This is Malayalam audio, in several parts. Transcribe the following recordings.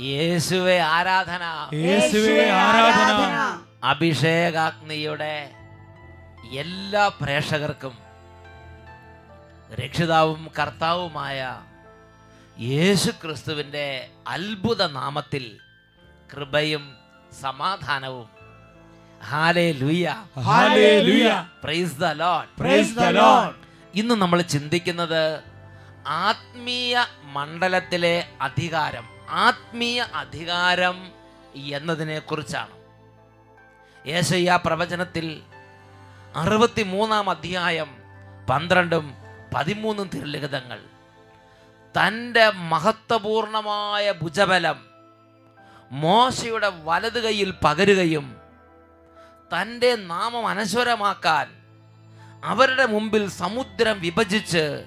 യേശുവെ ആരാധന. യേശുവേ ആരാധന. അഭിഷേകാഗ്നിയുടെ എല്ലാ പ്രേക്ഷകർക്കും രക്ഷിതാവും കർത്താവുമായ യേശു ക്രിസ്തുവിന്റെ അത്ഭുത നാമത്തിൽ കൃപയും സമാധാനവും. ഇന്ന് നമ്മൾ ചിന്തിക്കുന്നത് ആത്മീയ മണ്ഡലത്തിലെ അധികാരം ആത്മീയ അധികാരം എന്നതിനെ കുറിച്ചാണ് യേശയ്യ പ്രവചനത്തിൽ അറുപത്തി മൂന്നാം അധ്യായം പന്ത്രണ്ടും പതിമൂന്നും തിരുലിഖിതങ്ങൾ. തന്റെ മഹത്വപൂർണമായ ഭുജബലം മോശയുടെ വലതു കൈയിൽ പകരുകയും തന്റെ നാമം അനശ്വരമാക്കാൻ അവരുടെ മുമ്പിൽ സമുദ്രം വിഭജിച്ച്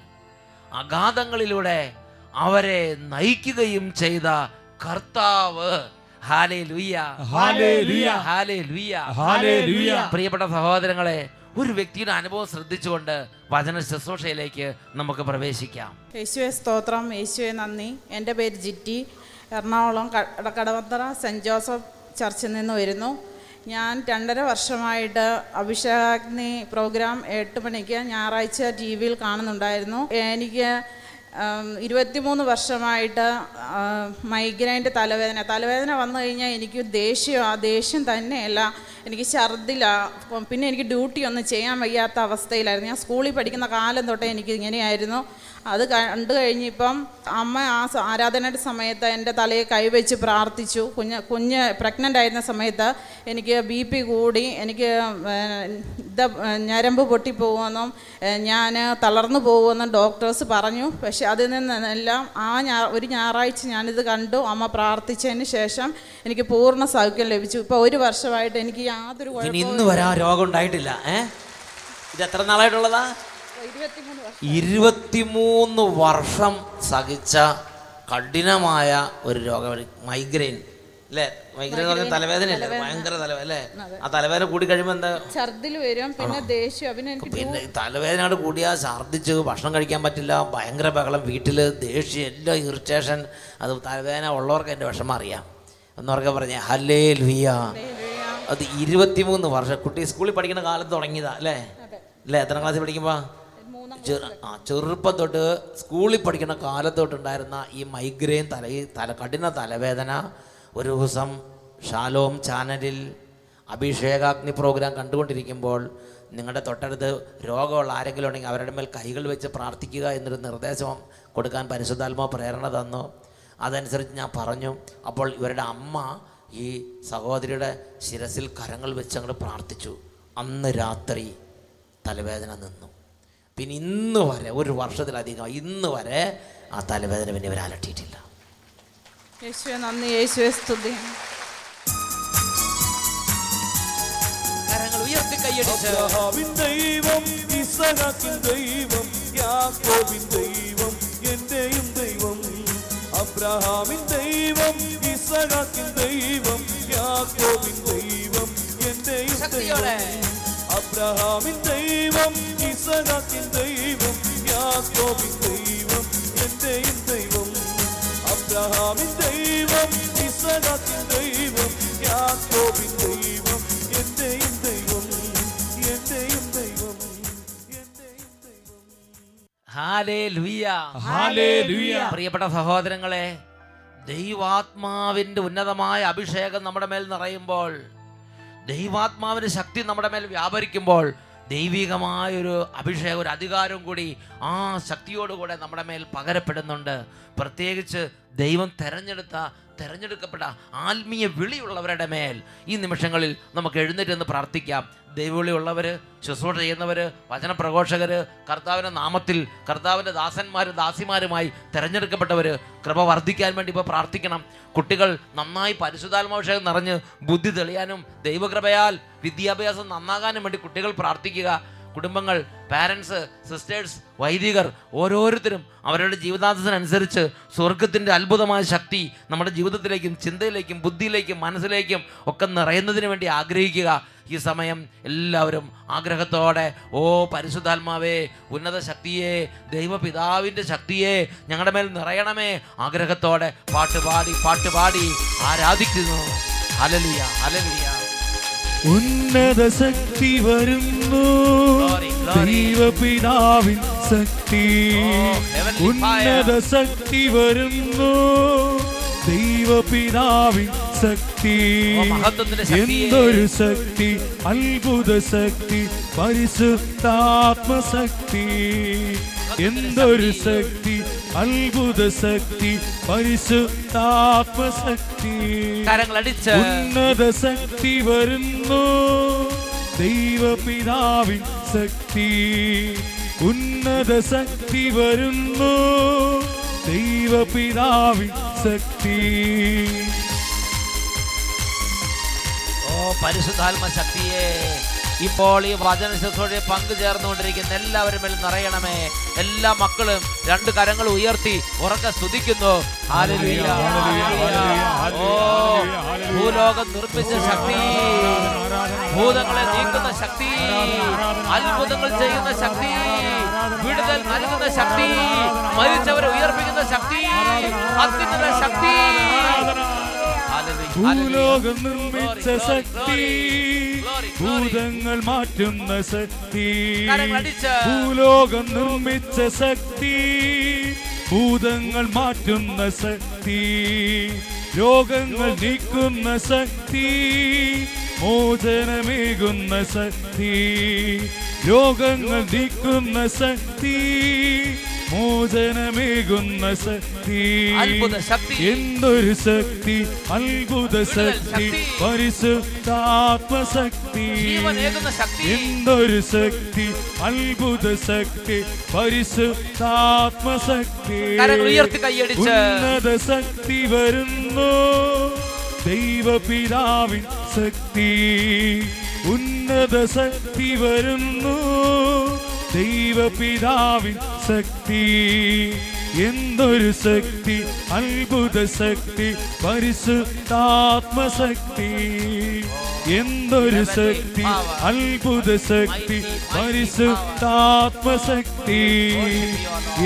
അഗാധങ്ങളിലൂടെ അവരെ നയിക്കുകയും ചെയ്ത കർത്താവ്. പ്രിയപ്പെട്ട സഹോദരങ്ങളെ ഒരു വ്യക്തിയുടെ അനുഭവം ശ്രദ്ധിച്ചുകൊണ്ട് വചന ശുശ്രൂഷയിലേക്ക് നമുക്ക് പ്രവേശിക്കാം. യേശുവെ സ്തോത്രം. യേശുവെ നന്ദി. എന്റെ പേര് ജിറ്റി. എറണാകുളം കടവന്തറ സെന്റ് ജോസഫ് ചർച്ചിൽ നിന്ന് വരുന്നു. ഞാൻ രണ്ടര വർഷമായിട്ട് അഭിഷേകാഗ്നി പ്രോഗ്രാം എട്ട് മണിക്ക് ഞായറാഴ്ച ടി വിയിൽ കാണുന്നുണ്ടായിരുന്നു. എനിക്ക് ഇരുപത്തിമൂന്ന് വർഷമായിട്ട് മൈഗ്രൈന്റെ തലവേദന. തലവേദന വന്നു കഴിഞ്ഞാൽ എനിക്ക് ദേഷ്യം ആ ദേഷ്യം തന്നെയല്ല. എനിക്ക് ഛർദിലാണ് പിന്നെ എനിക്ക് ഡ്യൂട്ടി ഒന്നും ചെയ്യാൻ വയ്യാത്ത അവസ്ഥയിലായിരുന്നു. ഞാൻ സ്കൂളിൽ പഠിക്കുന്ന കാലം തൊട്ടേ എനിക്ക് ഇങ്ങനെയായിരുന്നു അത് കണ്ടു കഴിഞ്ഞിപ്പം അമ്മ ആ ആരാധനയുടെ സമയത്ത് എന്റെ തലയെ കൈവച്ച് പ്രാർത്ഥിച്ചു. കുഞ്ഞ് കുഞ്ഞ് പ്രഗ്നന്റ് ആയിരുന്ന സമയത്ത് എനിക്ക് ബി പി കൂടി എനിക്ക് ഇത് ഞരമ്പ് പൊട്ടിപ്പോകുമെന്നും ഞാൻ തളർന്നു പോകുമെന്നും ഡോക്ടേഴ്സ് പറഞ്ഞു. പക്ഷെ അതിൽ നിന്നെല്ലാം ആ ഞാ ഒരു ഞായറാഴ്ച ഞാനിത് കണ്ടു. അമ്മ പ്രാർത്ഥിച്ചതിന് ശേഷം എനിക്ക് പൂർണ സൗഖ്യം ലഭിച്ചു. ഇപ്പോൾ ഒരു വർഷമായിട്ട് എനിക്ക് യാതൊരു കുഴപ്പവും ഇന്ന് രോഗം ഉണ്ടായിട്ടില്ല. ഏ? ഇത് എത്ര നാളായിട്ടുള്ളതാ? ഇരുപത്തിമൂന്ന് ഇരുപത്തിമൂന്ന് വർഷം സഹിച്ച കഠിനമായ ഒരു രോഗം മൈഗ്രെയിൻ അല്ലേ? മൈഗ്രെയിൻ എന്ന് പറഞ്ഞാൽ തലവേദന. അല്ലേ ഭയങ്കര തലവേദന അല്ലേ? ആ തലവേദന കൂടി കഴിയുമ്പോൾ എന്താ? ഛർദിൽ വരും പിന്നെ ദേഷ്യം പിന്നെ എനിക്ക് പിന്നെ തലവേദന തലവേദനയോട് കൂടിയാൽ ഛർദ്ദിച്ച് ഭക്ഷണം കഴിക്കാൻ പറ്റില്ല ഭയങ്കര ബഹളം വീട്ടിൽ ദേഷ്യം എല്ലാം ഇറിറ്റേഷൻ അത് തലവേദന ഉള്ളവർക്ക് എന്റെ വിഷമം അറിയാം. എന്നവർക്ക് പറഞ്ഞേ ഹല്ലേ ലുയ അത് ഇരുപത്തിമൂന്ന് വർഷം കുട്ടി സ്കൂളിൽ പഠിക്കുന്ന കാലത്ത് തുടങ്ങിയതാ അല്ലേ? അല്ലേ? എത്ര ക്ലാസ്സിൽ പഠിക്കുമ്പോൾ ആ ചെറുപ്പം തൊട്ട് സ്കൂളിൽ പഠിക്കുന്ന കാലത്ത് തൊട്ടുണ്ടായിരുന്ന ഈ മൈഗ്രെയിൻ തല തല കഠിന തലവേദന ഒരു ദിവസം ഷാലോം ചാനലിൽ അഭിഷേകാഗ്നി പ്രോഗ്രാം കണ്ടുകൊണ്ടിരിക്കുമ്പോൾ നിങ്ങളുടെ തൊട്ടടുത്ത് രോഗമുള്ള ആരെങ്കിലും ഉണ്ടെങ്കിൽ അവരുടെ മേൽ കൈകൾ വെച്ച് പ്രാർത്ഥിക്കുക എന്നൊരു നിർദ്ദേശം കൊടുക്കാൻ പരിശുദ്ധാത്മാ പ്രേരണ തന്നു. അതനുസരിച്ച് ഞാൻ പറഞ്ഞു അപ്പോൾ ഇവരുടെ അമ്മ ഈ സഹോദരിയുടെ ശിരസിൽ കരങ്ങൾ വെച്ച് അങ്ങോട്ട് പ്രാർത്ഥിച്ചു. അന്ന് രാത്രി തലവേദന നിന്നു. പിന്നെ ഇന്ന് വരെ ഒരു വർഷത്തിലധികം ഇന്ന് വരെ ആ തലവേദന പിന്നെ ഇവർ അലട്ടിയിട്ടില്ല. യേശുവെ നന്ദി യേശുവെ സ്തുതി. കരങ്ങൾ ഉയർത്തി കൈയടിച്ച്. ദൈവം ഇസഹാക്കിൻ ദൈവം യാക്കോബിൻ ദൈവം എന്റെയും ദൈവം. അബ്രഹാമിൻ ദൈവം ഇസഹാക്കിൻ ദൈവം യാക്കോബിൻ ദൈവം എന്റെയും ശക്തിയോടെ. ദൈവം. അബ്രഹാമിൻ ദൈവം ഇസഹാക്കിൻ ദൈവം യാക്കോബിൻ ദൈവം എന്റെയും ദൈവം. അബ്രഹാമിൻ ദൈവം ഇസഹാക്കിൻ ദൈവം യാക്കോബിൻ ദൈവം എന്റെയും ദൈവം എന്റെയും ദൈവം. പ്രിയപ്പെട്ട സഹോദരങ്ങളെ ദൈവാത്മാവിന്റെ ഉന്നതമായ അഭിഷേകം നമ്മുടെ മേൽ നിറയുമ്പോൾ ദൈവാത്മാവിന്റെ ശക്തി നമ്മുടെ മേൽ വ്യാപരിക്കുമ്പോൾ ദൈവികമായൊരു അഭിഷേകം ഒരു അധികാരവും കൂടി ആ ശക്തിയോടുകൂടെ നമ്മുടെ മേൽ പകരപ്പെടുന്നുണ്ട്. പ്രത്യേകിച്ച് ദൈവം തെരഞ്ഞെടുത്ത തെരഞ്ഞെടുക്കപ്പെട്ട ആത്മീയ വിളിയുള്ളവരുടെ മേൽ ഈ നിമിഷങ്ങളിൽ നമുക്ക് എഴുന്നേറ്റ് എന്ന് പ്രാർത്ഥിക്കാം. ദൈവവിളിയുള്ളവർ ശുശ്രൂഷ ചെയ്യുന്നവർ വചനപ്രഘോഷകർ കർത്താവിന്റെ നാമത്തിൽ കർത്താവിന്റെ ദാസന്മാർ ദാസിമാരുമായി തിരഞ്ഞെടുക്കപ്പെട്ടവർ കൃപ വർദ്ധിക്കാൻ വേണ്ടി ഇപ്പോൾ പ്രാർത്ഥിക്കണം. കുട്ടികൾ നന്നായി പരിശുദ്ധാത്മാഭിഷേകം നിറഞ്ഞ് ബുദ്ധി തെളിയാനും ദൈവകൃപയാൽ വിദ്യാഭ്യാസം നന്നാകാനും വേണ്ടി കുട്ടികൾ പ്രാർത്ഥിക്കുക. കുടുംബങ്ങൾ പാരൻസ് സിസ്റ്റേഴ്സ് വൈദികർ ഓരോരുത്തരും അവരുടെ ജീവിതാന്തത്തിനനുസരിച്ച് സ്വർഗത്തിന്റെ അത്ഭുതമായ ശക്തി നമ്മുടെ ജീവിതത്തിലേക്കും ചിന്തയിലേക്കും ബുദ്ധിയിലേക്കും മനസ്സിലേക്കും ഒക്കെ നിറയുന്നതിന് വേണ്ടി ആഗ്രഹിക്കുക. ഈ സമയം എല്ലാവരും ആഗ്രഹത്തോടെ ഓ പരിശുദ്ധാത്മാവേ ഉന്നത ശക്തിയെ ദൈവപിതാവിന്റെ ശക്തിയെ ഞങ്ങളുടെ മേൽ നിറയണമേ ആഗ്രഹത്തോടെ പാട്ടുപാടി പാട്ടുപാടി ആരാധിക്കുന്നു. അലലിയ ഹലലിയ ഉന്നത ശക്തി വരുന്നു. ദൈവപിതാവിൻ ശക്തി. Oh, ഉന്നത ശക്തി വരുന്നു. ദൈവപിതാവിൻ ശക്തി. എന്തൊരു ശക്തി? അത്ഭുത ശക്തി. പരിശുദ്ധാത്മശക്തി എന്തൊരു ശക്തി? അത്ഭുത ശക്തി പരിശുദ്ധാത്മശക്തി കരങ്ങളടിച്ച് ഉന്നത ശക്തി വരുന്നു. ദൈവപിതാവിൻ ശക്തി. ഉന്നത ശക്തി വരുന്നു. ദൈവപിതാവിൻ ശക്തി. ഓ പരിശുദ്ധാത്മ ശക്തിയെ. ഇപ്പോൾ ഈ വചന പങ്കു ചേർന്നുകൊണ്ടിരിക്കുന്ന എല്ലാവരും മേൽ നിറയണമേ. എല്ലാ മക്കളും രണ്ട് കരങ്ങൾ ഉയർത്തി ഉറക്കെ സ്തുതിക്കുന്നു. ഓ ഭൂലോകം നിർമ്മിച്ച ശക്തി. ഭൂതങ്ങളെ നീക്കുന്ന ശക്തി. അത്ഭുതങ്ങൾ ചെയ്യുന്ന ശക്തി. വിടുതൽ നൽകുന്ന ശക്തി. മരിച്ചവരെ ഉയർപ്പിക്കുന്ന ശക്തി. അത്യുന്നത ശക്തി. ഭൂലോകം നിർമ്മിച്ച ശക്തി. ഭൂതങ്ങൾ മാറ്റുന്ന ശക്തി. ഭൂലോകം നിർമ്മിച്ച ശക്തി. ഭൂതങ്ങൾ മാറ്റുന്ന ശക്തി. രോഗങ്ങൾ നീക്കുന്ന ശക്തി. മോചനമേകുന്ന ശക്തി. രോഗങ്ങൾ നീക്കുന്ന ശക്തി. മോചനമേകുന്ന ശക്തി. എന്തൊരു ശക്തി? അത്ഭുത ശക്തി. ശക്തി. പരിശുദ്ധാത്മശക്തി. എന്തൊരു ശക്തി? അത്ഭുത ശക്തി. പരിശുദ്ധാത്മശക്തി. ഉന്നത ശക്തി വരുന്നു. ദൈവപിതാവിൻ ശക്തി. ഉന്നത ശക്തി വരുന്നു. ദൈവപിതാവിൻ ശക്തി എന്തൊരു ശക്തി അത്ഭുത ശക്തി പരിശുദ്ധാത്മശക്തി. എന്തൊരു ശക്തി അത്ഭുത ശക്തി പരിശുദ്ധാത്മശക്തി.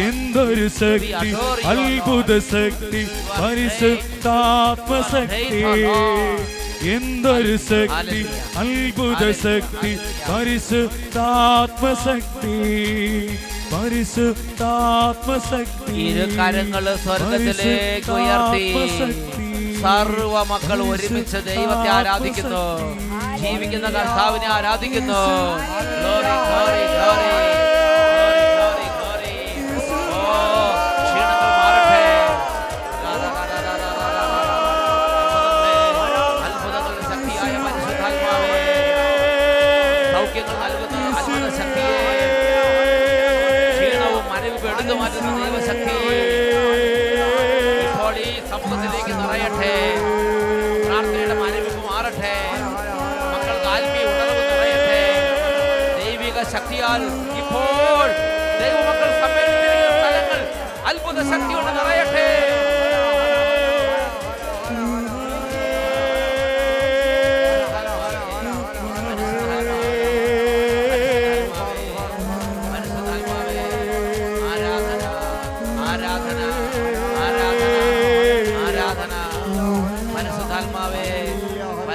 എന്തൊരു ശക്തി അത്ഭുത ശക്തി പരിശുദ്ധാത്മശക്തി. എന്തൊരു ശക്തി അത്ഭുത ശക്തി പരിശുദ്ധാത്മശക്തി. പരിശുദ്ധാത്മശക്തി. ഇരുകരങ്ങൾ സ്വർഗത്തിലേക്ക് ഉയർത്തി. സർവ മക്കൾ ഒരുമിച്ച് ദൈവത്തെ ആരാധിക്കുന്നു. ജീവിക്കുന്ന കർത്താവിനെ ആരാധിക്കുന്നു.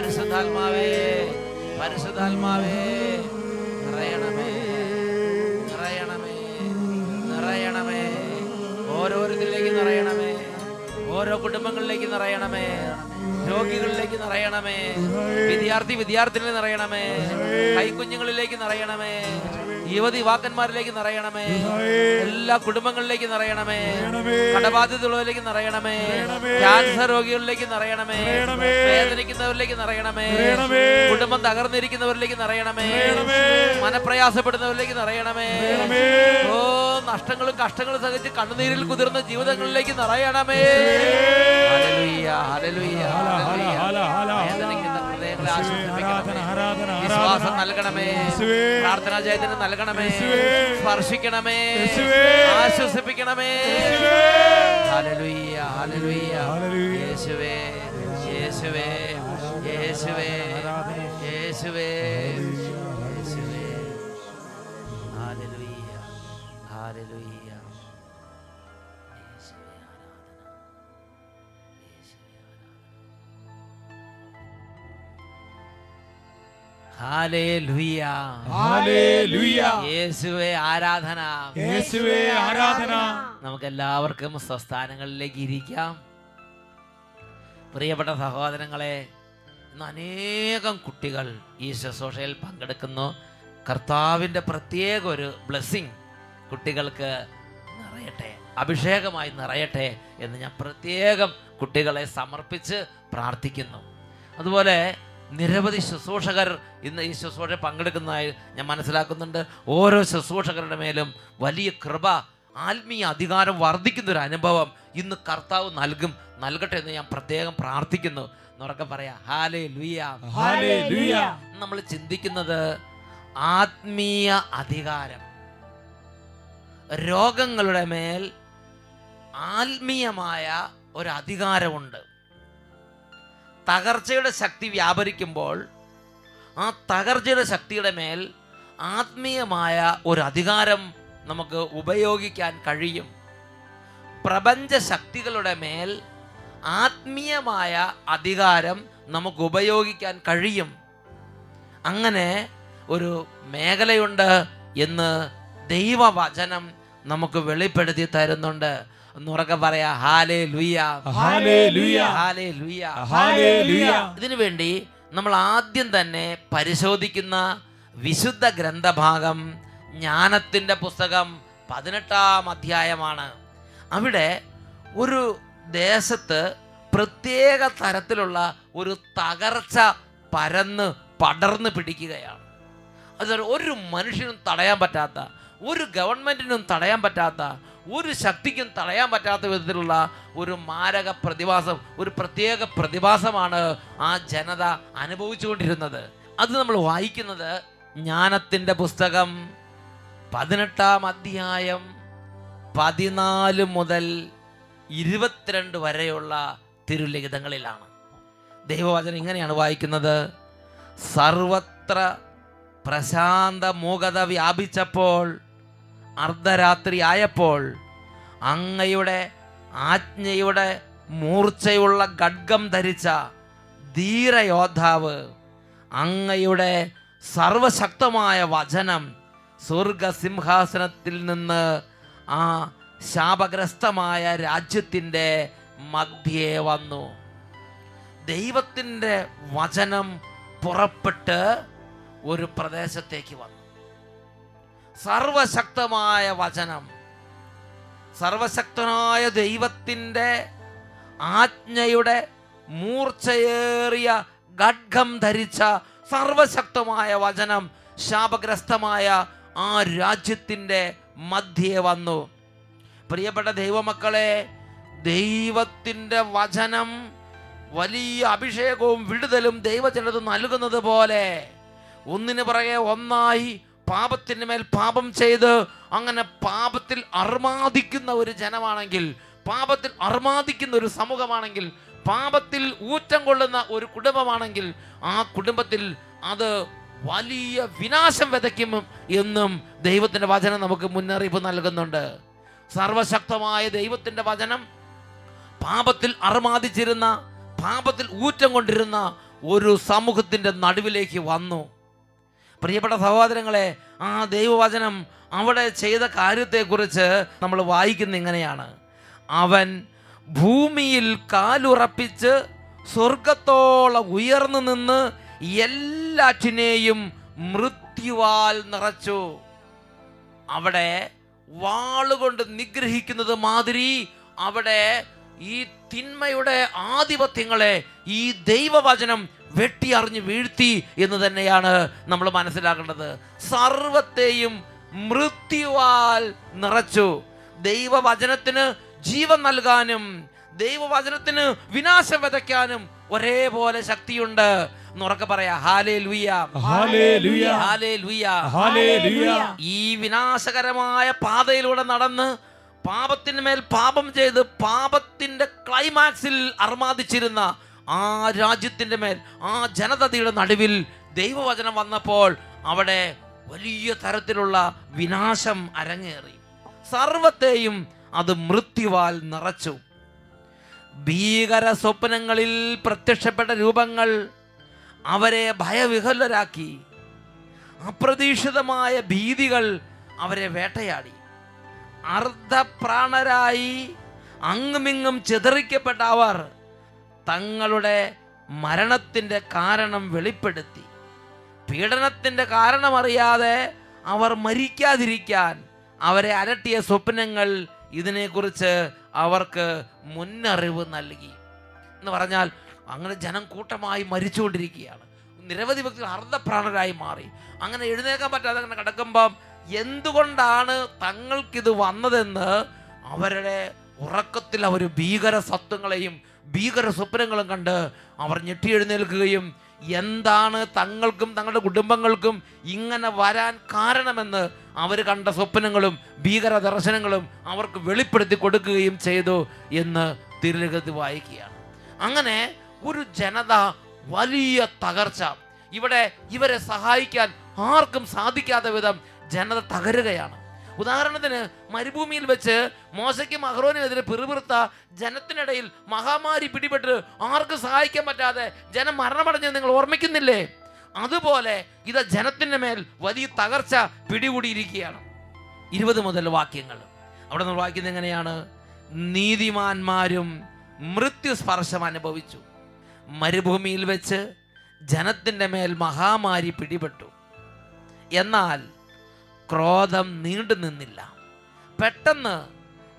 പരിശുദ്ധാത്മാവേ പരിശുദ്ധാത്മാവേ നിറയണമേ നിറയണമേ നിറയണമേ. ഓരോരുത്തരിലേക്ക് നിറയണമേ ഓരോ കുടുംബങ്ങളിലേക്ക് നിറയണമേ രോഗികളിലേക്ക് നിറയണമേ വിദ്യാർത്ഥി വിദ്യാർത്ഥിനിൽ നിറയണമേ കൈക്കുഞ്ഞുങ്ങളിലേക്ക് നിറയണമേ യുവതി വാക്കന്മാരിലേക്ക് നിറയണമേ. എല്ലാ കുടുംബങ്ങളിലേക്ക് നിറയണമേ. കടബാധ്യതയുള്ളവരിലേക്ക് നിറയണമേ. ക്യാൻസർ രോഗികളിലേക്ക് നിറയണമേ. വേദനിക്കുന്നവരിലേക്ക് നിറയണമേ. കുടുംബം തകർന്നിരിക്കുന്നവരിലേക്ക് നിറയണമേ. മനപ്രയാസപ്പെടുന്നവരിലേക്ക് നിറയണമേ. ഓ നഷ്ടങ്ങളും കഷ്ടങ്ങളും സഹിച്ച് കണ്ണുനീരിൽ കുതിർന്ന ജീവിതങ്ങളിലേക്ക് നിറയണമേ. Hallelujah, hallelujah, hallelujah. ഹല, ഹല, ഹല. വേദനിക്കുന്ന ആശ്വസിപ്പിക്കണമേ വിശ്വാസം നൽകണമേ. പ്രാർത്ഥനാ ചൈതന്യം നൽകണമേ. സ്പർശിക്കണമേ. ആശ്വസിപ്പിക്കണമേ. ഹല്ലേലൂയ. യേശുവേ യേശുവേ യേശുവേ യേശുവേ യേശുവേ. യേശുവേ ആരാധന. യേശുവേ ആരാധന. നമുക്ക് എല്ലാവർക്കും സ്വസ്ഥാനങ്ങളിലേക്ക് ഇരിക്കാം. പ്രിയപ്പെട്ട സഹോദരങ്ങളെ ഇന്ന് അനേകം കുട്ടികൾ ഈ ശുശ്രൂഷയിൽ പങ്കെടുക്കുന്നു. കർത്താവിന്റെ പ്രത്യേക ഒരു ബ്ലെസ്സിങ് കുട്ടികൾക്ക് നിറയട്ടെ അഭിഷേകമായി നിറയട്ടെ എന്ന് ഞാൻ പ്രത്യേകം കുട്ടികളെ സമർപ്പിച്ച് പ്രാർത്ഥിക്കുന്നു. അതുപോലെ നിരവധി ശുശ്രൂഷകർ ഇന്ന് ഈ ശുശ്രൂഷ പങ്കെടുക്കുന്നതായി ഞാൻ മനസ്സിലാക്കുന്നുണ്ട്. ഓരോ ശുശ്രൂഷകരുടെ മേലും വലിയ കൃപ ആത്മീയ അധികാരം വർദ്ധിക്കുന്ന ഒരു അനുഭവം ഇന്ന് കർത്താവ് നൽകും നൽകട്ടെ എന്ന് ഞാൻ പ്രത്യേകം പ്രാർത്ഥിക്കുന്നു. എന്നൊക്കെ പറയാ ഹാലേ ലുയ. നമ്മൾ ചിന്തിക്കുന്നത് ആത്മീയ അധികാരം രോഗങ്ങളുടെ മേൽ ആത്മീയമായ ഒരു അധികാരമുണ്ട്. തകർച്ചയുടെ ശക്തി വ്യാപരിക്കുമ്പോൾ ആ തകർച്ചയുടെ ശക്തിയുടെ മേൽ ആത്മീയമായ ഒരു അധികാരം നമുക്ക് ഉപയോഗിക്കാൻ കഴിയും. പ്രപഞ്ച ശക്തികളുടെ മേൽ ആത്മീയമായ അധികാരം നമുക്ക് ഉപയോഗിക്കാൻ കഴിയും. അങ്ങനെ ഒരു മേഖലയുണ്ട് എന്ന് ദൈവവചനം നമുക്ക് വെളിപ്പെടുത്തി തരുന്നുണ്ട്. എന്നുറക്കെ പറയാ. ഹാലേ ലുയ ഹാലേ ലുയ ഹാലേ ലുയ ഹാലേ ലുയ ഇതിനു വേണ്ടി നമ്മൾ ആദ്യം തന്നെ പരിശോധിക്കുന്ന വിശുദ്ധ ഗ്രന്ഥഭാഗം ജ്ഞാനത്തിന്റെ പുസ്തകം പതിനെട്ടാം അധ്യായമാണ്. അവിടെ ഒരു ദേശത്ത് പ്രത്യേക തരത്തിലുള്ള ഒരു തകർച്ച പരന്ന് പടർന്ന് പിടിക്കുകയാണ്. അത് ഒരു മനുഷ്യനും തടയാൻ പറ്റാത്ത ഒരു ഗവൺമെന്റിനും തടയാൻ പറ്റാത്ത ഒരു ശക്തിക്കും തടയാൻ പറ്റാത്ത വിധത്തിലുള്ള ഒരു മാരക പ്രതിഭാസം ഒരു പ്രത്യേക പ്രതിഭാസമാണ് ആ ജനത അനുഭവിച്ചുകൊണ്ടിരുന്നത്. അത് നമ്മൾ വായിക്കുന്നത് ജ്ഞാനത്തിന്റെ പുസ്തകം പതിനെട്ടാം അധ്യായം പതിനാല് മുതൽ ഇരുപത്തിരണ്ട് വരെയുള്ള തിരുലിഖിതങ്ങളിലാണ്. ദൈവവചനം ഇങ്ങനെയാണ് വായിക്കുന്നത്. സർവത്ര പ്രശാന്ത മൂകത വ്യാപിച്ചപ്പോൾ അർദ്ധരാത്രി ആയപ്പോൾ അങ്ങയുടെ ആജ്ഞയുടെ മൂർച്ചയുള്ള ഖഡ്ഗം ധരിച്ച ധീരയോദ്ധാവ് അങ്ങയുടെ സർവശക്തമായ വചനം സ്വർഗസിംഹാസനത്തിൽ നിന്ന് ആ ശാപഗ്രസ്തമായ രാജ്യത്തിന്റെ മധ്യേ വന്നു. ദൈവത്തിന്റെ വചനം പുറപ്പെട്ട് ഒരു പ്രദേശത്തേക്ക് വന്നു. സർവശക്തമായ വചനം. സർവശക്തനായ ദൈവത്തിന്റെ ആജ്ഞയുടെ മൂർച്ചയേറിയ ഖഡ്ഗം ധരിച്ച സർവശക്തമായ വചനം ശാപഗ്രസ്തമായ ആ രാജ്യത്തിന്റെ മധ്യേ വന്നു. പ്രിയപ്പെട്ട ദൈവമക്കളെ ദൈവത്തിന്റെ വചനം വലിയ അഭിഷേകവും വിടുതലും ദൈവജനത നൽകുന്നത് പോലെ ഒന്നിനു പുറകെ ഒന്നായി പാപത്തിന് മേൽ പാപം ചെയ്ത് അങ്ങനെ പാപത്തിൽ അർമാദിക്കുന്ന ഒരു ജനമാണെങ്കിൽ പാപത്തിൽ അർമാദിക്കുന്ന ഒരു സമൂഹമാണെങ്കിൽ പാപത്തിൽ ഊറ്റം കൊള്ളുന്ന ഒരു കുടുംബമാണെങ്കിൽ ആ കുടുംബത്തിൽ അത് വലിയ വിനാശം വിതയ്ക്കും എന്നും ദൈവത്തിന്റെ വചനം നമുക്ക് മുന്നറിയിപ്പ് നൽകുന്നുണ്ട്. സർവശക്തമായ ദൈവത്തിന്റെ വചനം പാപത്തിൽ അർമാദിച്ചിരുന്ന പാപത്തിൽ ഊറ്റം കൊണ്ടിരുന്ന ഒരു സമൂഹത്തിന്റെ നടുവിലേക്ക് വന്നു. പ്രിയപ്പെട്ട സഹോദരങ്ങളെ ആ ദൈവവചനം അവിടെ ചെയ്ത കാര്യത്തെക്കുറിച്ച് നമ്മൾ വായിക്കുന്ന ഇങ്ങനെയാണ്. അവൻ ഭൂമിയിൽ കാലുറപ്പിച്ച് സ്വർഗത്തോളം ഉയർന്നു നിന്ന് എല്ലാറ്റിനെയും മൃത്യുവാൽ നിറച്ചു. അവിടെ വാളുകൊണ്ട് നിഗ്രഹിക്കുന്നത് മാതിരി അവിടെ ഈ തിന്മയുടെ ആധിപത്യങ്ങളെ ഈ ദൈവവചനം വെട്ടിയറിഞ്ഞ് വീഴ്ത്തി എന്ന് തന്നെയാണ് നമ്മൾ മനസ്സിലാക്കേണ്ടത്. സർവത്തെയും മൃത്യുവാൽ നിറച്ചു. ദൈവവചനത്തിന് ജീവൻ നൽകാനും ദൈവവചനത്തിന് വിനാശം വിതയ്ക്കാനും ഒരേപോലെ ശക്തിയുണ്ട് എന്നുറക്കെ പറയാ. ഹാലേ ലുയ്യ ഹല്ലേലൂയ ഹാലേ ലുയ്യ ഹല്ലേലൂയ ഈ വിനാശകരമായ പാതയിലൂടെ നടന്ന് പാപത്തിന്മേൽ പാപം ചെയ്ത് പാപത്തിന്റെ ക്ലൈമാക്സിൽ അർമാദിച്ചിരുന്ന ആ രാജ്യത്തിന്റെ മേൽ ആ ജനതയുടെ നടുവിൽ ദൈവവചനം വന്നപ്പോൾ അവിടെ വലിയ തരത്തിലുള്ള വിനാശം അരങ്ങേറി. സർവത്തെയും അത് മൃത്യുവാൽ നിറച്ചു. ഭീകര സ്വപ്നങ്ങളിൽ പ്രത്യക്ഷപ്പെട്ട രൂപങ്ങൾ അവരെ ഭയവിഹലരാക്കി അപ്രതീക്ഷിതമായ ഭീതികൾ അവരെ വേട്ടയാടി. അർദ്ധപ്രാണരായി അങ്ങുമിങ്ങും ചിതറിക്കപ്പെട്ട അവർ തങ്ങളുടെ മരണത്തിന്റെ കാരണം വെളിപ്പെടുത്തി. പീഡനത്തിന്റെ കാരണമറിയാതെ അവർ മരിക്കാതിരിക്കാൻ അവരെ അലട്ടിയ സ്വപ്നങ്ങൾ ഇതിനെക്കുറിച്ച് അവർക്ക് മുന്നറിവ് നൽകി. എന്ന് പറഞ്ഞാൽ അങ്ങനെ ജനം കൂട്ടമായി മരിച്ചുകൊണ്ടിരിക്കുകയാണ്. നിരവധി വ്യക്തികൾ അർദ്ധപ്രാണരായി മാറി. അങ്ങനെ എഴുന്നേക്കാൻ പറ്റാതെ അങ്ങനെ കിടക്കുമ്പം എന്തുകൊണ്ടാണ് തങ്ങൾക്കിത് വന്നതെന്ന് അവരുടെ ഉറക്കത്തിൽ അവർ ഭീകര സത്വങ്ങളെയും ഭീകര സ്വപ്നങ്ങളും കണ്ട് അവർ ഞെട്ടി എഴുന്നേൽക്കുകയും എന്താണ് തങ്ങൾക്കും തങ്ങളുടെ കുടുംബങ്ങൾക്കും ഇങ്ങനെ വരാൻ കാരണമെന്ന് അവർ കണ്ട സ്വപ്നങ്ങളും ഭീകര ദർശനങ്ങളും അവർക്ക് വെളിപ്പെടുത്തി കൊടുക്കുകയും ചെയ്തു എന്ന് തിരുലകത്ത് വായിക്കുകയാണ്. അങ്ങനെ ഒരു ജനത വലിയ തകർച്ച. ഇവിടെ ഇവരെ സഹായിക്കാൻ ആർക്കും സാധിക്കാത്ത വിധം ജനത തകരുകയാണ്. ഉദാഹരണത്തിന് മരുഭൂമിയിൽ വെച്ച് മോശയ്ക്കും അഹ്റോനുമെതിരെ പിറുപിറുത്ത ജനത്തിനിടയിൽ മഹാമാരി പിടിപെട്ട് ആർക്കും സഹായിക്കാൻ പറ്റാതെ ജനം മരണമടഞ്ഞത് നിങ്ങൾ ഓർമ്മിക്കുന്നില്ലേ? അതുപോലെ ഇത് ജനത്തിന്റെ മേൽ വലിയ തകർച്ച പിടികൂടിയിരിക്കുകയാണ്. ഇരുപത് മുതൽ വാക്യങ്ങൾ. അവിടെ നമ്മൾ വായിക്കുന്നത് എങ്ങനെയാണ്? നീതിമാന്മാരും മൃത്യുസ്പർശം അനുഭവിച്ചു. മരുഭൂമിയിൽ വെച്ച് ജനത്തിന്റെ മേൽ മഹാമാരി പിടിപെട്ടു. എന്നാൽ ക്രോധം നീണ്ടു നിന്നില്ല. പെട്ടെന്ന്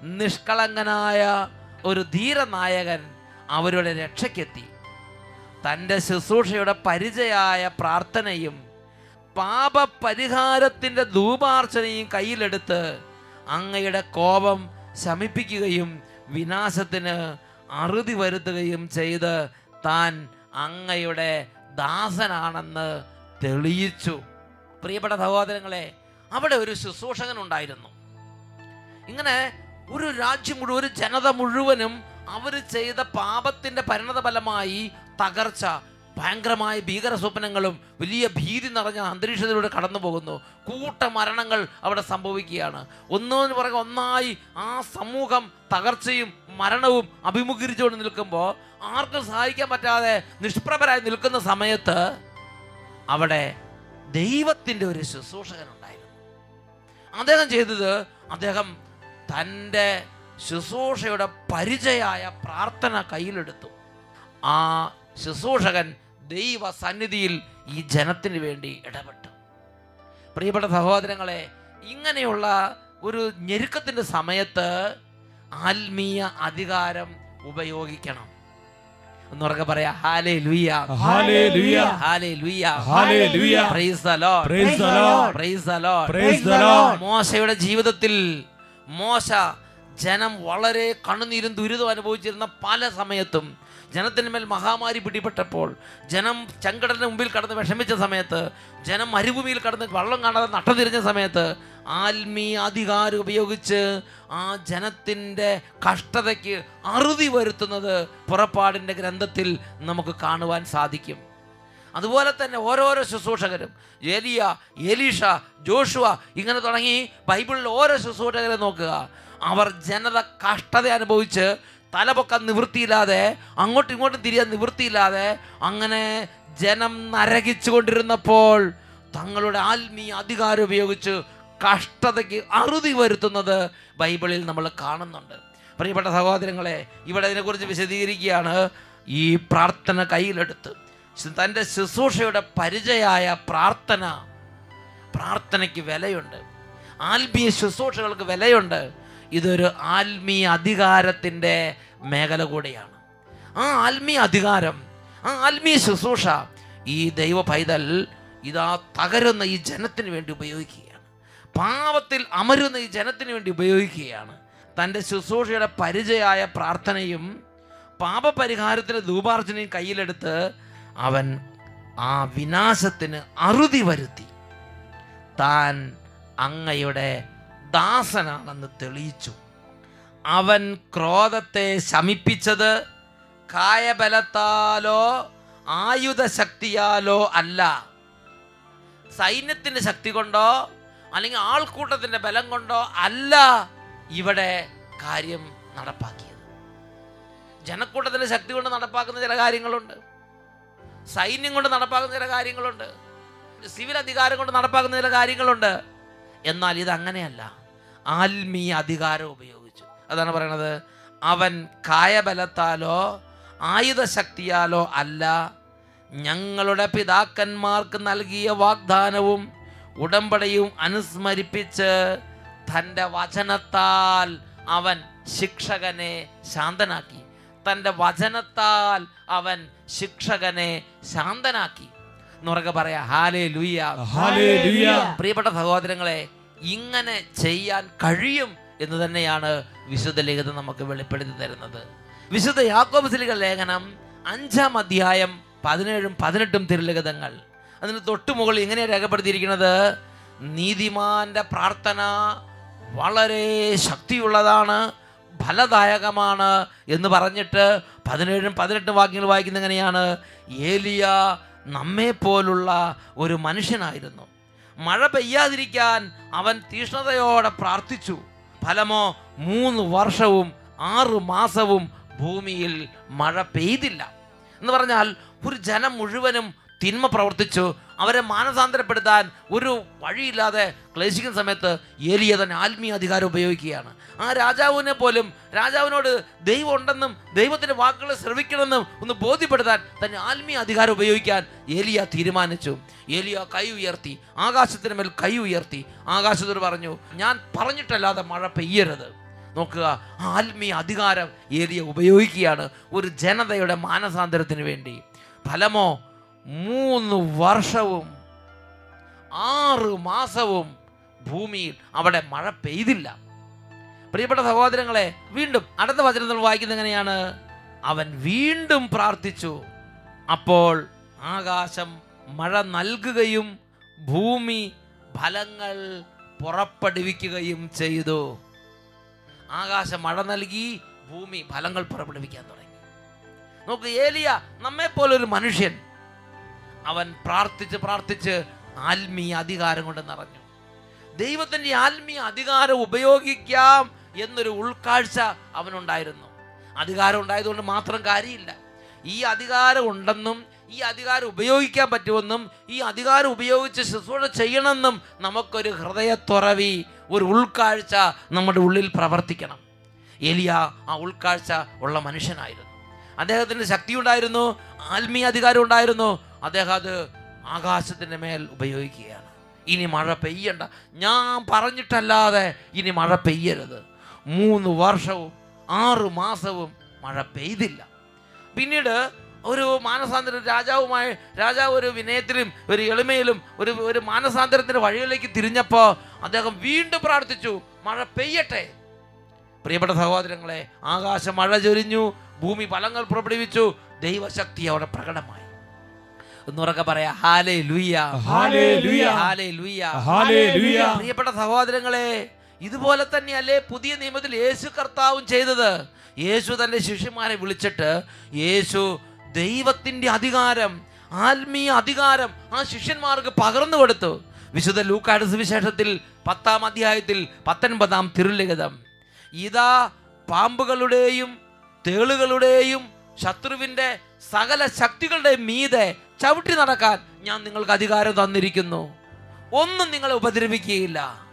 നിഷ്കളങ്കനായ ഒരു ധീരനായകൻ അവരുടെ രക്ഷയ്ക്കെത്തി. തന്റെ ശുശ്രൂഷയുടെ പരിചയായ പ്രാർത്ഥനയും പാപപരിഹാരത്തിന്റെ ധൂപാർച്ചനയും കയ്യിലെടുത്ത് അങ്ങയുടെ കോപം ശമിപ്പിക്കുകയും വിനാശത്തിന് അറുതി വരുത്തുകയും ചെയ്ത് താൻ അങ്ങയുടെ ദാസനാണെന്ന് തെളിയിച്ചു. പ്രിയപ്പെട്ട സഹോദരങ്ങളെ അവിടെ ഒരു ശുശ്രൂഷകൻ ഉണ്ടായിരുന്നു ഇങ്ങനെ ഒരു രാജ്യം മുഴുവൻ ഒരു ജനത മുഴുവനും അവർ ചെയ്ത പാപത്തിന്റെ പരിണത ഫലമായി തകർച്ച ഭയങ്കരമായ ഭീകര സ്വപ്നങ്ങളും വലിയ ഭീതി നിറഞ്ഞ അന്തരീക്ഷത്തിലൂടെ കടന്നു പോകുന്നു കൂട്ട മരണങ്ങൾ അവിടെ സംഭവിക്കുകയാണ്. ഒന്നിന് പുറകെ ഒന്നായി ആ സമൂഹം തകർച്ചയും മരണവും അഭിമുഖീകരിച്ചുകൊണ്ട് നിൽക്കുമ്പോൾ ആർക്കും സഹായിക്കാൻ പറ്റാതെ നിഷ്പ്രഭരായി നിൽക്കുന്ന സമയത്ത് അവിടെ ദൈവത്തിന്റെ ഒരു ശുശ്രൂഷകൻ ഉണ്ടായിരുന്നു അദ്ദേഹം ചെയ്തത് അദ്ദേഹം തന്റെ ശുശ്രൂഷയുടെ പരിചയായ പ്രാർത്ഥന കയ്യിലെടുത്തു. ആ ശുശ്രൂഷകൻ ദൈവ സന്നിധിയിൽ ഈ ജനത്തിന് വേണ്ടി ഇടപെട്ടു. പ്രിയപ്പെട്ട സഹോദരങ്ങളെ ഇങ്ങനെയുള്ള ഒരു ഞെരുക്കത്തിന്റെ സമയത്ത് ആത്മീയ അധികാരം ഉപയോഗിക്കണം. എന്നൊക്കെ പറയാ. ഹാലേ ലുയ ഹാലേ ലുയ hallelujah hallelujah praise the Lord praise the Lord praise the Lord praise the Lord മോശയുടെ ജീവിതത്തിൽ മോശ ജനം വളരെ കണ്ണുനീരും ദുരിതം അനുഭവിച്ചിരുന്ന പല സമയത്തും ജനത്തിന് മേൽ മഹാമാരി പിടിപെട്ടപ്പോൾ ജനം ചെങ്കടലിന് മുമ്പിൽ കടന്ന് വിഷമിച്ച സമയത്ത് ജനം മരുഭൂമിയിൽ കടന്ന് വള്ളം കാണാതെ നട്ടതിരിഞ്ഞ സമയത്ത് ആത്മീയ അധികാരം ഉപയോഗിച്ച് ആ ജനത്തിന്റെ കഷ്ടതയ്ക്ക് അറുതി വരുത്തുന്നത് പുറപ്പാടിന്റെ ഗ്രന്ഥത്തിൽ നമുക്ക് കാണുവാൻ സാധിക്കും. അതുപോലെ തന്നെ ഓരോരോ ശുശ്രൂഷകരും എലിയ എലീഷ ജോഷുവ ഇങ്ങനെ തുടങ്ങി ബൈബിളിൽ ഓരോ ശുശ്രൂഷകരെ നോക്കുക. അവർ ജനത കഷ്ടത അനുഭവിച്ച് തലപൊക്കാൻ നിവൃത്തിയില്ലാതെ അങ്ങോട്ടും ഇങ്ങോട്ടും തിരിയാൻ നിവൃത്തിയില്ലാതെ അങ്ങനെ ജനം നരകിച്ചു കൊണ്ടിരുന്നപ്പോൾ തങ്ങളുടെ ആത്മീയ അധികാരം ഉപയോഗിച്ച് കഷ്ടതയ്ക്ക് അറുതി വരുത്തുന്നത് ബൈബിളിൽ നമ്മൾ കാണുന്നുണ്ട്. പ്രിയപ്പെട്ട സഹോദരങ്ങളെ ഇവിടെ ഇതിനെക്കുറിച്ച് വിശദീകരിക്കുകയാണ്. ഈ പ്രാർത്ഥന കയ്യിലെടുത്ത് തന്റെ ശുശ്രൂഷയുടെ പരിചയായ പ്രാർത്ഥന പ്രാർത്ഥനയ്ക്ക് വിലയുണ്ട്. ആത്മീയ ശുശ്രൂഷകൾക്ക് വിലയുണ്ട്. ഇതൊരു ആത്മീയ അധികാരത്തിന്റെ മേഖല കൂടിയാണ്. ആ ആത്മീയ അധികാരം ആ ആത്മീയ ശുശ്രൂഷ ഈ ദൈവ പൈതൽ ഇതാ തകരുന്ന ഈ ജനത്തിന് വേണ്ടി ഉപയോഗിക്കുകയാണ്. പാവത്തിൽ അമരുന്ന ഈ ജനത്തിന് വേണ്ടി ഉപയോഗിക്കുകയാണ്. തന്റെ ശുശ്രൂഷയുടെ പരിചയായ പ്രാർത്ഥനയും പാപപരിഹാരത്തിന്റെ ധൂപാർച്ചനയും കയ്യിലെടുത്ത് അവൻ ആ വിനാശത്തിന് അറുതി വരുത്തി. താൻ അങ്ങയുടെ ദാസനാണെന്ന് തെളിയിച്ചു. അവൻ ക്രോധത്തെ ശമിപ്പിച്ചത് കായബലത്താലോ ആയുധശക്തിയാലോ അല്ല. സൈന്യത്തിന്റെ ശക്തി കൊണ്ടോ അല്ലെങ്കിൽ ആൾക്കൂട്ടത്തിന്റെ ബലം കൊണ്ടോ അല്ല ഇവിടെ കാര്യം നടപ്പാക്കിയത്. ജനക്കൂട്ടത്തിന്റെ ശക്തി കൊണ്ട് നടപ്പാക്കുന്ന ചില കാര്യങ്ങളുണ്ട്. സൈന്യം കൊണ്ട് നടപ്പാക്കുന്ന ചില കാര്യങ്ങളുണ്ട്. സിവിൽ അധികാരം കൊണ്ട് നടപ്പാക്കുന്ന ചില കാര്യങ്ങളുണ്ട്. എന്നാൽ ഇത് അങ്ങനെയല്ല ആത്മീയ അധികാരം ഉപയോഗിച്ചു. അതാണ് പറയണത്. അവൻ കായബലത്താലോ ആയുധശക്തിയാലോ അല്ല. ഞങ്ങളുടെ പിതാക്കന്മാർക്ക് നൽകിയ വാഗ്ദാനവും ഉടമ്പടിയും അനുസ്മരിപ്പിച്ച് തന്റെ വചനത്താൽ അവൻ ശിക്ഷകനെ ശാന്തനാക്കി. തന്റെ വചനത്താൽ അവൻ ശിക്ഷകനെ ശാന്തനാക്കി. എന്നുറക്കെ പറയാ ഹാലേ ലുയ്യ ലുയ പ്രിയപ്പെട്ട സഹോദരങ്ങളെ ഇങ്ങനെ ചെയ്യാൻ കഴിയും എന്ന് തന്നെയാണ് വിശുദ്ധ ലിഖിതം നമുക്ക് വെളിപ്പെടുത്തി തരുന്നത്. വിശുദ്ധ യാക്കോബ് യാക്കോബസിലിക ലേഖനം അഞ്ചാം അധ്യായം പതിനേഴും പതിനെട്ടും തിരുലിഖിതങ്ങൾ. അതിന് തൊട്ടു മുകളിൽ ഇങ്ങനെ രേഖപ്പെടുത്തിയിരിക്കുന്നത് നീതിമാന്റെ പ്രാർത്ഥന വളരെ ശക്തിയുള്ളതാണ് ഫലദായകമാണ് എന്ന് പറഞ്ഞിട്ട് പതിനേഴും പതിനെട്ടും വാക്യങ്ങൾ വായിക്കുന്ന എങ്ങനെയാണ്? ഏലിയ നമ്മെ പോലുള്ള ഒരു മനുഷ്യനായിരുന്നു. മഴ പെയ്യാതിരിക്കാൻ അവൻ തീഷ്ണതയോടെ പ്രാർത്ഥിച്ചു. ഫലമോ മൂന്ന് വർഷവും ആറ് മാസവും ഭൂമിയിൽ മഴ പെയ്തില്ല. എന്ന് പറഞ്ഞാൽ ഒരു ജനം മുഴുവനും തിന്മ പ്രവർത്തിച്ചു അവരെ മാനസാന്തരപ്പെടുത്താൻ ഒരു വഴിയില്ലാതെ ക്ലേശിക്കുന്ന സമയത്ത് ഏലിയ തന്നെ ആത്മീയ അധികാരം ഉപയോഗിക്കുകയാണ്. ആ രാജാവിനെ പോലും രാജാവിനോട് ദൈവം ഉണ്ടെന്നും ദൈവത്തിന്റെ വാക്കുകളെ ശ്രവിക്കണമെന്നും ഒന്ന് ബോധ്യപ്പെടുത്താൻ തന്നെ ആത്മീയ അധികാരം ഉപയോഗിക്കാൻ ഏലിയ തീരുമാനിച്ചു. ഏലിയ കൈ ഉയർത്തി ആകാശത്തിന് മേൽ കൈ ഉയർത്തി. ആകാശത്തോട് പറഞ്ഞു ഞാൻ പറഞ്ഞിട്ടല്ലാതെ മഴ പെയ്യരുത്. നോക്കുക ആത്മീയ അധികാരം ഏലിയ ഉപയോഗിക്കുകയാണ് ഒരു ജനതയുടെ മാനസാന്തരത്തിന് വേണ്ടി. ഫലമോ മൂന്ന് വർഷവും ആറ് മാസവും ഭൂമിയിൽ അവിടെ മഴ പെയ്തില്ല. പ്രിയപ്പെട്ട സഹോദരങ്ങളെ വീണ്ടും അടുത്ത വചനത്തിൽ വായിക്കുന്നത് എങ്ങനെയാണ്? അവൻ വീണ്ടും പ്രാർത്ഥിച്ചു. അപ്പോൾ ആകാശം മഴ നൽകുകയും ഭൂമി ഫലങ്ങൾ പുറപ്പെടുവിക്കുകയും ചെയ്തു. ആകാശം മഴ നൽകി ഭൂമി ഫലങ്ങൾ പുറപ്പെടുവിക്കാൻ തുടങ്ങി. നോക്ക് ഏലിയ നമ്മെ പോലൊരു മനുഷ്യൻ അവൻ പ്രാർത്ഥിച്ച് പ്രാർത്ഥിച്ച് ആത്മീയ അധികാരം കൊണ്ട് നിറഞ്ഞു. ദൈവത്തിന്റെ ആത്മീയ അധികാരം ഉപയോഗിക്കാം എന്നൊരു ഉൾക്കാഴ്ച അവനുണ്ടായിരുന്നു. അധികാരം ഉണ്ടായതുകൊണ്ട് മാത്രം കാര്യമില്ല. ഈ അധികാരം ഉണ്ടെന്നും ഈ അധികാരം ഉപയോഗിക്കാൻ പറ്റുമെന്നും ഈ അധികാരം ഉപയോഗിച്ച് ശുശ്രൂഷ ചെയ്യണമെന്നും നമുക്കൊരു ഹൃദയത്തുറവി ഒരു ഉൾക്കാഴ്ച നമ്മുടെ ഉള്ളിൽ പ്രവർത്തിക്കണം. എലിയ ആ ഉൾക്കാഴ്ച ഉള്ള മനുഷ്യനായിരുന്നു. അദ്ദേഹത്തിന് ശക്തി ഉണ്ടായിരുന്നു. ആത്മീയ അധികാരം ഉണ്ടായിരുന്നു. അദ്ദേഹം അത് ആകാശത്തിന്റെ മേൽ ഉപയോഗിക്കുകയാണ്. ഇനി മഴ പെയ്യണ്ട. ഞാൻ പറഞ്ഞിട്ടല്ലാതെ ഇനി മഴ പെയ്യരുത്. മൂന്ന് വർഷവും ആറ് മാസവും മഴ പെയ്തില്ല. പിന്നീട് ഒരു മാനസാന്തര രാജാവുമായി രാജാവ് ഒരു വിനയത്തിലും ഒരു എളിമയിലും ഒരു ഒരു മാനസാന്തരത്തിന്റെ വഴികളിലേക്ക് തിരിഞ്ഞപ്പോൾ അദ്ദേഹം വീണ്ടും പ്രാർത്ഥിച്ചു മഴ പെയ്യട്ടെ. പ്രിയപ്പെട്ട സഹോദരങ്ങളെ ആകാശം മഴ ചൊരിഞ്ഞു ഭൂമി ഫലങ്ങൾ പുറപ്പെടുവിച്ചു ദൈവശക്തി അവിടെ പ്രകടമായി. എന്നുറക്കെ പറയാ ഹാലേ ലുയ്യ ഹല്ലേലൂയ. ഹാലേ ലുയ്യ ഹല്ലേലൂയ. പ്രിയപ്പെട്ട സഹോദരങ്ങളെ ഇതുപോലെ തന്നെയല്ലേ പുതിയ നിയമത്തിൽ യേശു കർത്താവും ചെയ്തത്. യേശു തന്റെ ശിഷ്യന്മാരെ വിളിച്ചിട്ട് യേശു ദൈവത്തിന്റെ അധികാരം ആത്മീയ അധികാരം ആ ശിഷ്യന്മാർക്ക് പകർന്നു കൊടുത്തു. വിശുദ്ധ ലൂക്കാട് സുവിശേഷത്തിൽ പത്താം അധ്യായത്തിൽ പത്തൊൻപതാം തിരുലിഖിതം. ഇതാ പാമ്പുകളുടെയും തേളുകളുടെയും ശത്രുവിന്റെ സകല ശക്തികളുടെ മീതെ ചവിട്ടി നടക്കാൻ ഞാൻ നിങ്ങൾക്ക് അധികാരം തന്നിരിക്കുന്നു. ഒന്നും നിങ്ങളെ ഉപദ്രവിക്കുകയില്ല.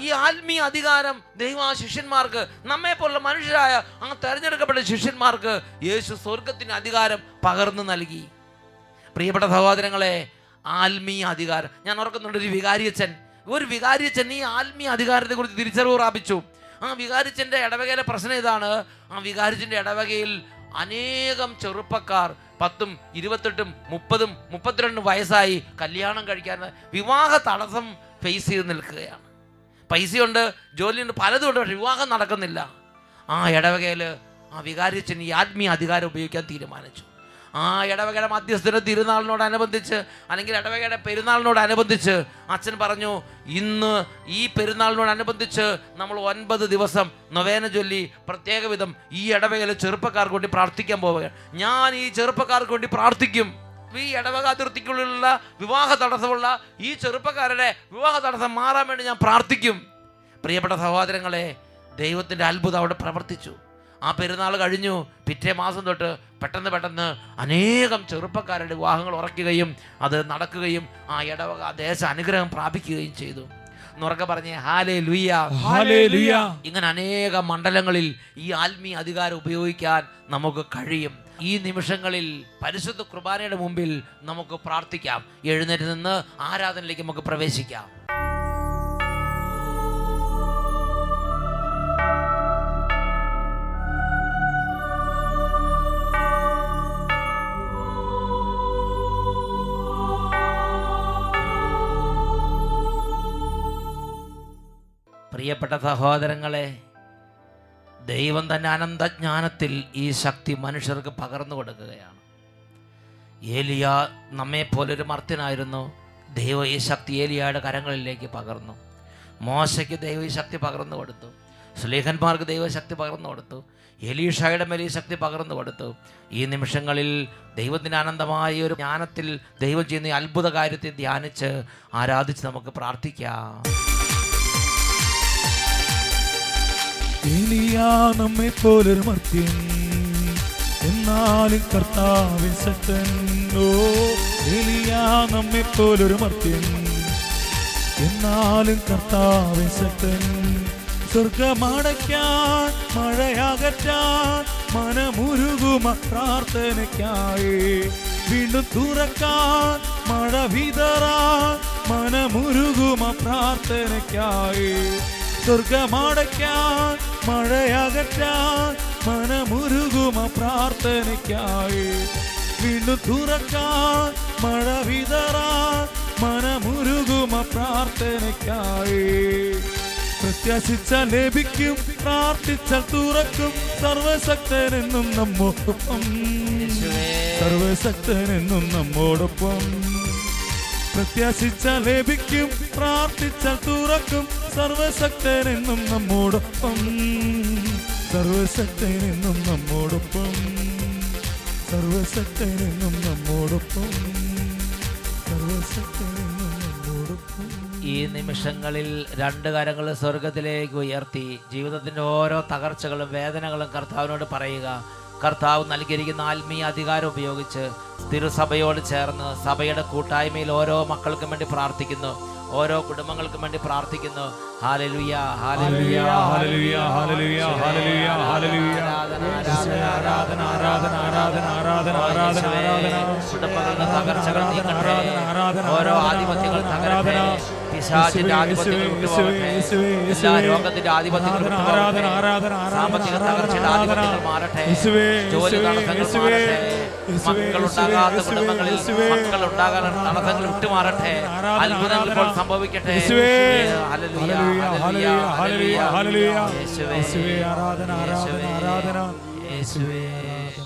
ഈ ആത്മീയ അധികാരം ദൈവാ ശിഷ്യന്മാർക്ക് നമ്മെ പോലുള്ള മനുഷ്യരായ ആ തെരഞ്ഞെടുക്കപ്പെട്ട ശിഷ്യന്മാർക്ക് യേശു സ്വർഗത്തിന് അധികാരം പകർന്നു നൽകി. പ്രിയപ്പെട്ട സഹോദരങ്ങളെ ആത്മീയ അധികാരം. ഞാൻ ഓർക്കുന്നുണ്ട് ഒരു വികാരിയച്ഛൻ ഒരു വികാരിയച്ഛൻ ഈ ആത്മീയ അധികാരത്തെ കുറിച്ച് തിരിച്ചറിവ് പ്രാപിച്ചു. ആ വികാരിച്ചന്റെ ഇടവകയിലെ പ്രശ്നം ഇതാണ്. ആ വികാരിച്ചന്റെ ഇടവകയിൽ അനേകം ചെറുപ്പക്കാർ പത്തും ഇരുപത്തെട്ടും മുപ്പതും മുപ്പത്തിരണ്ടും വയസ്സായി കല്യാണം കഴിക്കാൻ വിവാഹ തടസ്സം ഫേസ് ചെയ്ത് നിൽക്കുകയാണ്. പൈസയുണ്ട് ജോലിയുണ്ട് പലതും ഉണ്ട് പക്ഷെ വിവാഹം നടക്കുന്നില്ല. ആ ഇടവകയിൽ ആ വികാരിച്ചൻ ഈ ആത്മീയ അധികാരം ഉപയോഗിക്കാൻ തീരുമാനിച്ചു. ആ ഇടവകയുടെ മധ്യസ്ഥന തിരുനാളിനോടനുബന്ധിച്ച് അല്ലെങ്കിൽ ഇടവകയുടെ പെരുന്നാളിനോടനുബന്ധിച്ച് അച്ഛൻ പറഞ്ഞു ഇന്ന് ഈ പെരുന്നാളിനോടനുബന്ധിച്ച് നമ്മൾ ഒൻപത് ദിവസം നൊവേന ചൊല്ലി പ്രത്യേക വിധം ഈ ഇടവകയിലെ ചെറുപ്പക്കാർക്ക് വേണ്ടി പ്രാർത്ഥിക്കാൻ പോവുകയാണ്. ഞാൻ ഈ ചെറുപ്പക്കാർക്ക് വേണ്ടി പ്രാർത്ഥിക്കും. ഈ ഇടവക അതിർത്തിക്കുള്ളിലുള്ള വിവാഹ തടസ്സമുള്ള ഈ ചെറുപ്പക്കാരുടെ വിവാഹ തടസ്സം മാറാൻ വേണ്ടി ഞാൻ പ്രാർത്ഥിക്കും. പ്രിയപ്പെട്ട സഹോദരങ്ങളെ ദൈവത്തിന്റെ അത്ഭുതം അവിടെ പ്രവർത്തിച്ചു. ആ പെരുന്നാൾ കഴിഞ്ഞു. പിറ്റേ മാസം തൊട്ട് പെട്ടെന്ന് പെട്ടെന്ന് അനേകം ചെറുപ്പക്കാരുടെ വിവാഹങ്ങൾ ഉറക്കുകയും അത് നടക്കുകയും ആ ഇടവക ദേശ അനുഗ്രഹം പ്രാപിക്കുകയും ചെയ്തു. എന്നുറക്കെ പറഞ്ഞേ ഹാലേ ലുയ്യ ലുയ ഇങ്ങനെ അനേക മണ്ഡലങ്ങളിൽ ഈ ആത്മീയ അധികാരം ഉപയോഗിക്കാൻ നമുക്ക് കഴിയും. ഈ നിമിഷങ്ങളിൽ പരിശുദ്ധ കുർബാനയുടെ മുമ്പിൽ നമുക്ക് പ്രാർത്ഥിക്കാം. എഴുന്നേറ്റ് നിന്ന് ആരാധനയിലേക്ക് നമുക്ക് പ്രവേശിക്കാം. പ്രിയപ്പെട്ട സഹോദരങ്ങളെ ദൈവം തന്നെ അനന്തജ്ഞാനത്തിൽ ഈ ശക്തി മനുഷ്യർക്ക് പകർന്നു കൊടുക്കുകയാണ്. ഏലിയ നമ്മെപ്പോലൊരു മർത്യനായിരുന്നു. ദൈവം ഈ ശക്തി ഏലിയയുടെ കരങ്ങളിലേക്ക് പകർന്നു. മോശയ്ക്ക് ദൈവം ഈ ശക്തി പകർന്നു കൊടുത്തു. സ്ലീഹന്മാർക്ക് ദൈവശക്തി പകർന്നു കൊടുത്തു. എലീഷയുടെ മേൽ ഈ ശക്തി പകർന്നു കൊടുത്തു. ഈ നിമിഷങ്ങളിൽ ദൈവത്തിന് ആനന്ദമായ ഒരു ജ്ഞാനത്തിൽ ദൈവം ചെയ്യുന്ന അത്ഭുത കാര്യത്തെ ധ്യാനിച്ച് ആരാധിച്ച് നമുക്ക് പ്രാർത്ഥിക്കാം. ഏലിയാ നമ്മെ പോലൊരു മർത്യൻ. എന്നാലും കർത്താവിൻ ശക്തൻ. ഓ ഏലിയാ നമ്മെ പോലൊരു മർത്യൻ. എന്നാലും കർത്താവിൻ ശക്തൻ. സ്വർഗമടയ്ക്കാൻ മഴയകറ്റാൻ മനമുരുകുമ പ്രാർത്ഥനയ്ക്കായി. വീണ്ടും തുറക്കാൻ മഴ വിതറാൻ മനമുരുകുമ പ്രാർത്ഥനയ്ക്കായി. സ്വർഗമടയ്ക്കാൻ മഴയകറ്റാൻ മനമുരുകുമ പ്രാർത്ഥനയ്ക്കായി. വീണ്ടും തുറക്കാൻ മഴ വിതറാൻ മനമുരുകുമ പ്രാർത്ഥനയ്ക്കായി. പ്രത്യാശിച്ച ലഭിക്കും പ്രാർത്ഥിച്ചാൽ തുറക്കും. സർവശക്തനെന്നും നമ്മോടൊപ്പം. സർവശക്തനെന്നും നമ്മോടൊപ്പം. പ്രത്യാശിച്ച ലഭിക്കും പ്രാർത്ഥിച്ചാൽ തുറക്കും. സർവശക്തനെന്നും നമ്മോടൊപ്പം. സർവശക്തനെന്നും നമ്മോടൊപ്പം. സർവശക്തനെന്നും നമ്മോടൊപ്പം. സർവശക്തനെന്നും നമ്മോടൊപ്പം. ഈ നിമിഷങ്ങളിൽ രണ്ട് കരങ്ങൾ സ്വർഗത്തിലേക്ക് ഉയർത്തി ജീവിതത്തിന്റെ ഓരോ തകർച്ചകളും വേദനകളും കർത്താവിനോട് പറയുക. കർത്താവ് നൽകിയിരിക്കുന്ന ആത്മീയ അധികാരം ഉപയോഗിച്ച് തിരുസഭയോട് ചേർന്ന് സഭയുടെ കൂട്ടായ്മയിൽ ഓരോ മക്കൾക്കും വേണ്ടി പ്രാർത്ഥിക്കുന്നു. ഓരോ കുടുംബങ്ങൾക്കും വേണ്ടി പ്രാർത്ഥിക്കുന്നു. Hallelujah hallelujah hallelujah hallelujah hallelujah hallelujah ആരാധന ആരാധന ആരാധന ആരാധന ആരാധന ആരാധന കുടുംബങ്ങളുടെ തകർച്ചകൾ നീക്കട്ടെ. ആരാധന, ഓരോ ആരാധന, ആധിപത്യങ്ങൾ തകരട്ടെ. ആരാധന. പിശാചിന്റെ ആധിപത്യങ്ങൾ വിട്ടുപോകട്ടെ. എല്ലാ. രോഗത്തിന്റെ ആധിപത്യങ്ങൾ ആരാധന, വിട്ടുപോകട്ടെ. ആരാധന, ആരാധന, ആരാധന, സാമ്പത്തിക തകർച്ചയുടെ ആരാധന. ആധിപത്യങ്ങൾ മാറട്ടെ. യേശുവേ, ജോലി യേശുവേ, തടസ്സങ്ങൾ മാറട്ടെ. മക്കളുണ്ടാകാത്ത കുടുംബങ്ങളിൽ മക്കൾ ഉണ്ടാകാൻ തടസ്സങ്ങൾ വിട്ടുമാറട്ടെ അത്ഭുതങ്ങൾ ഇപ്പോൾ സംഭവിക്കട്ടെ. ആരാധന, ആരാധന, ആരാധന. യേശുവേ ആരാധന.